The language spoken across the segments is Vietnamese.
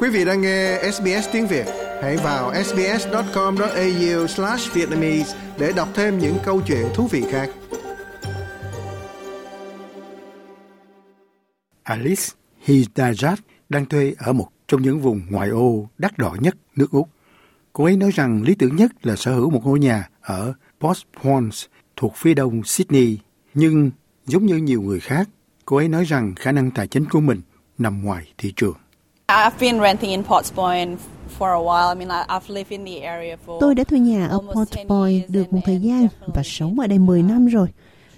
Quý vị đang nghe SBS tiếng Việt, hãy vào sbs.com.au/vietnamese để đọc thêm những câu chuyện thú vị khác. Alice Hidajat đang thuê ở một trong những vùng ngoại ô đắt đỏ nhất nước Úc. Cô ấy nói rằng lý tưởng nhất là sở hữu một ngôi nhà ở Port Pons thuộc phía đông Sydney. Nhưng giống như nhiều người khác, cô ấy nói rằng khả năng tài chính của mình nằm ngoài thị trường. Tôi đã thuê nhà ở Port Point được một thời gian và sống ở đây 10 năm rồi.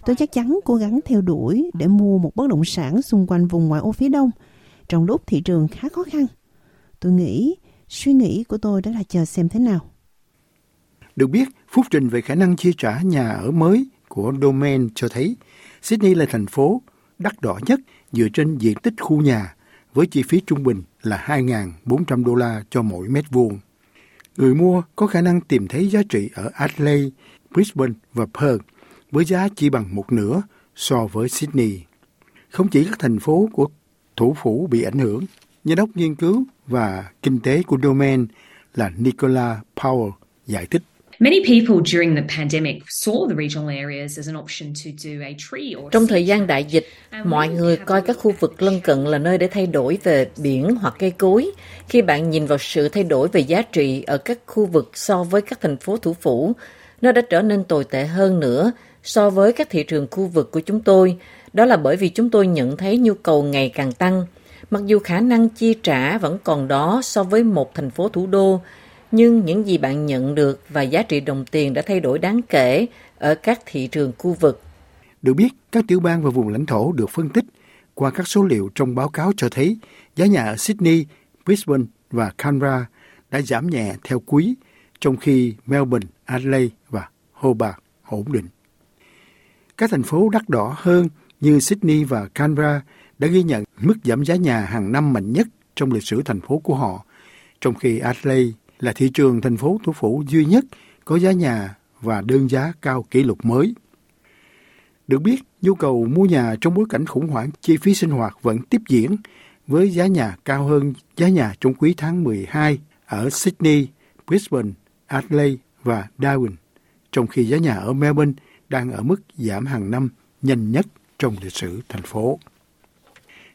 Tôi chắc chắn cố gắng theo đuổi để mua một bất động sản xung quanh vùng ngoại ô phía đông, trong lúc thị trường khá khó khăn. Tôi nghĩ, suy nghĩ của tôi đó là chờ xem thế nào. Được biết, phúc trình về khả năng chi trả nhà ở mới của Domain cho thấy Sydney là thành phố đắt đỏ nhất dựa trên diện tích khu nhà với chi phí trung bình là 2.400 đô la cho mỗi mét vuông. Người mua có khả năng tìm thấy giá trị ở Adelaide, Brisbane và Perth với giá chỉ bằng một nửa so với Sydney. Không chỉ các thành phố của thủ phủ bị ảnh hưởng, Giám đốc nghiên cứu và kinh tế của Domain là Nicola Powell giải thích. Trong thời gian đại dịch, mọi người coi các khu vực lân cận là nơi để thay đổi về biển hoặc cây cối. Khi bạn nhìn vào sự thay đổi về giá trị ở các khu vực so với các thành phố thủ phủ, nó đã trở nên tồi tệ hơn nữa so với các thị trường khu vực của chúng tôi. Đó là bởi vì chúng tôi nhận thấy nhu cầu ngày càng tăng. Mặc dù khả năng chi trả vẫn còn đó so với một thành phố thủ đô, nhưng những gì bạn nhận được và giá trị đồng tiền đã thay đổi đáng kể ở các thị trường khu vực. Được biết, các tiểu bang và vùng lãnh thổ được phân tích qua các số liệu trong báo cáo cho thấy giá nhà ở Sydney, Brisbane và Canberra đã giảm nhẹ theo quý, trong khi Melbourne, Adelaide và Hobart ổn định. Các thành phố đắt đỏ hơn như Sydney và Canberra đã ghi nhận mức giảm giá nhà hàng năm mạnh nhất trong lịch sử thành phố của họ, trong khi Adelaide là thị trường thành phố thủ phủ duy nhất có giá nhà và đơn giá cao kỷ lục mới. Được biết, nhu cầu mua nhà trong bối cảnh khủng hoảng chi phí sinh hoạt vẫn tiếp diễn với giá nhà cao hơn giá nhà trong quý tháng 12 ở Sydney, Brisbane, Adelaide và Darwin, trong khi giá nhà ở Melbourne đang ở mức giảm hàng năm nhanh nhất trong lịch sử thành phố.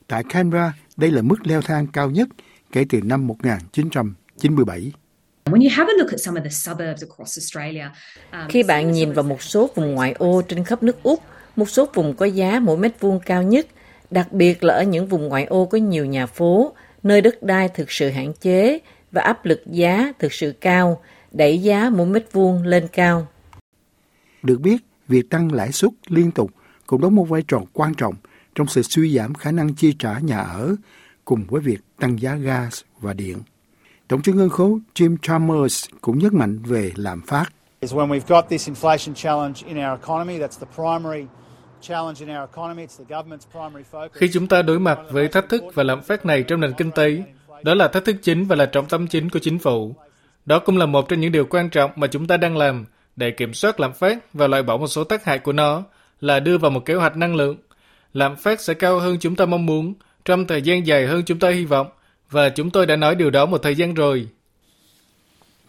Tại Canberra, đây là mức leo thang cao nhất kể từ năm 1997. Um, Khi bạn nhìn vào một số vùng ngoại ô trên khắp nước Úc, một số vùng có giá mỗi mét vuông cao nhất, đặc biệt là ở những vùng ngoại ô có nhiều nhà phố, nơi đất đai thực sự hạn chế và áp lực giá thực sự cao, đẩy giá mỗi mét vuông lên cao. Được biết, việc tăng lãi suất liên tục cũng đóng một vai trò quan trọng trong sự suy giảm khả năng chi trả nhà ở cùng với việc tăng giá gas và điện. Tổng trưởng ngân khố Jim Chalmers cũng nhấn mạnh về lạm phát. Khi chúng ta đối mặt với thách thức và lạm phát này trong nền kinh tế, đó là thách thức chính và là trọng tâm chính của chính phủ. Đó cũng là một trong những điều quan trọng mà chúng ta đang làm để kiểm soát lạm phát và loại bỏ một số tác hại của nó là đưa vào một kế hoạch năng lượng. Lạm phát sẽ cao hơn chúng ta mong muốn trong thời gian dài hơn chúng ta hy vọng và chúng tôi đã nói điều đó một thời gian rồi.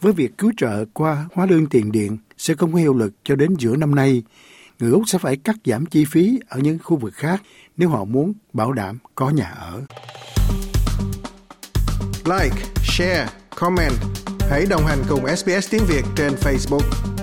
Với việc cứu trợ qua hóa đơn tiền điện sẽ không có hiệu lực cho đến giữa năm nay, người Úc sẽ phải cắt giảm chi phí ở những khu vực khác nếu họ muốn bảo đảm có nhà ở. Like, share, comment. Hãy đồng hành cùng SBS tiếng Việt trên Facebook.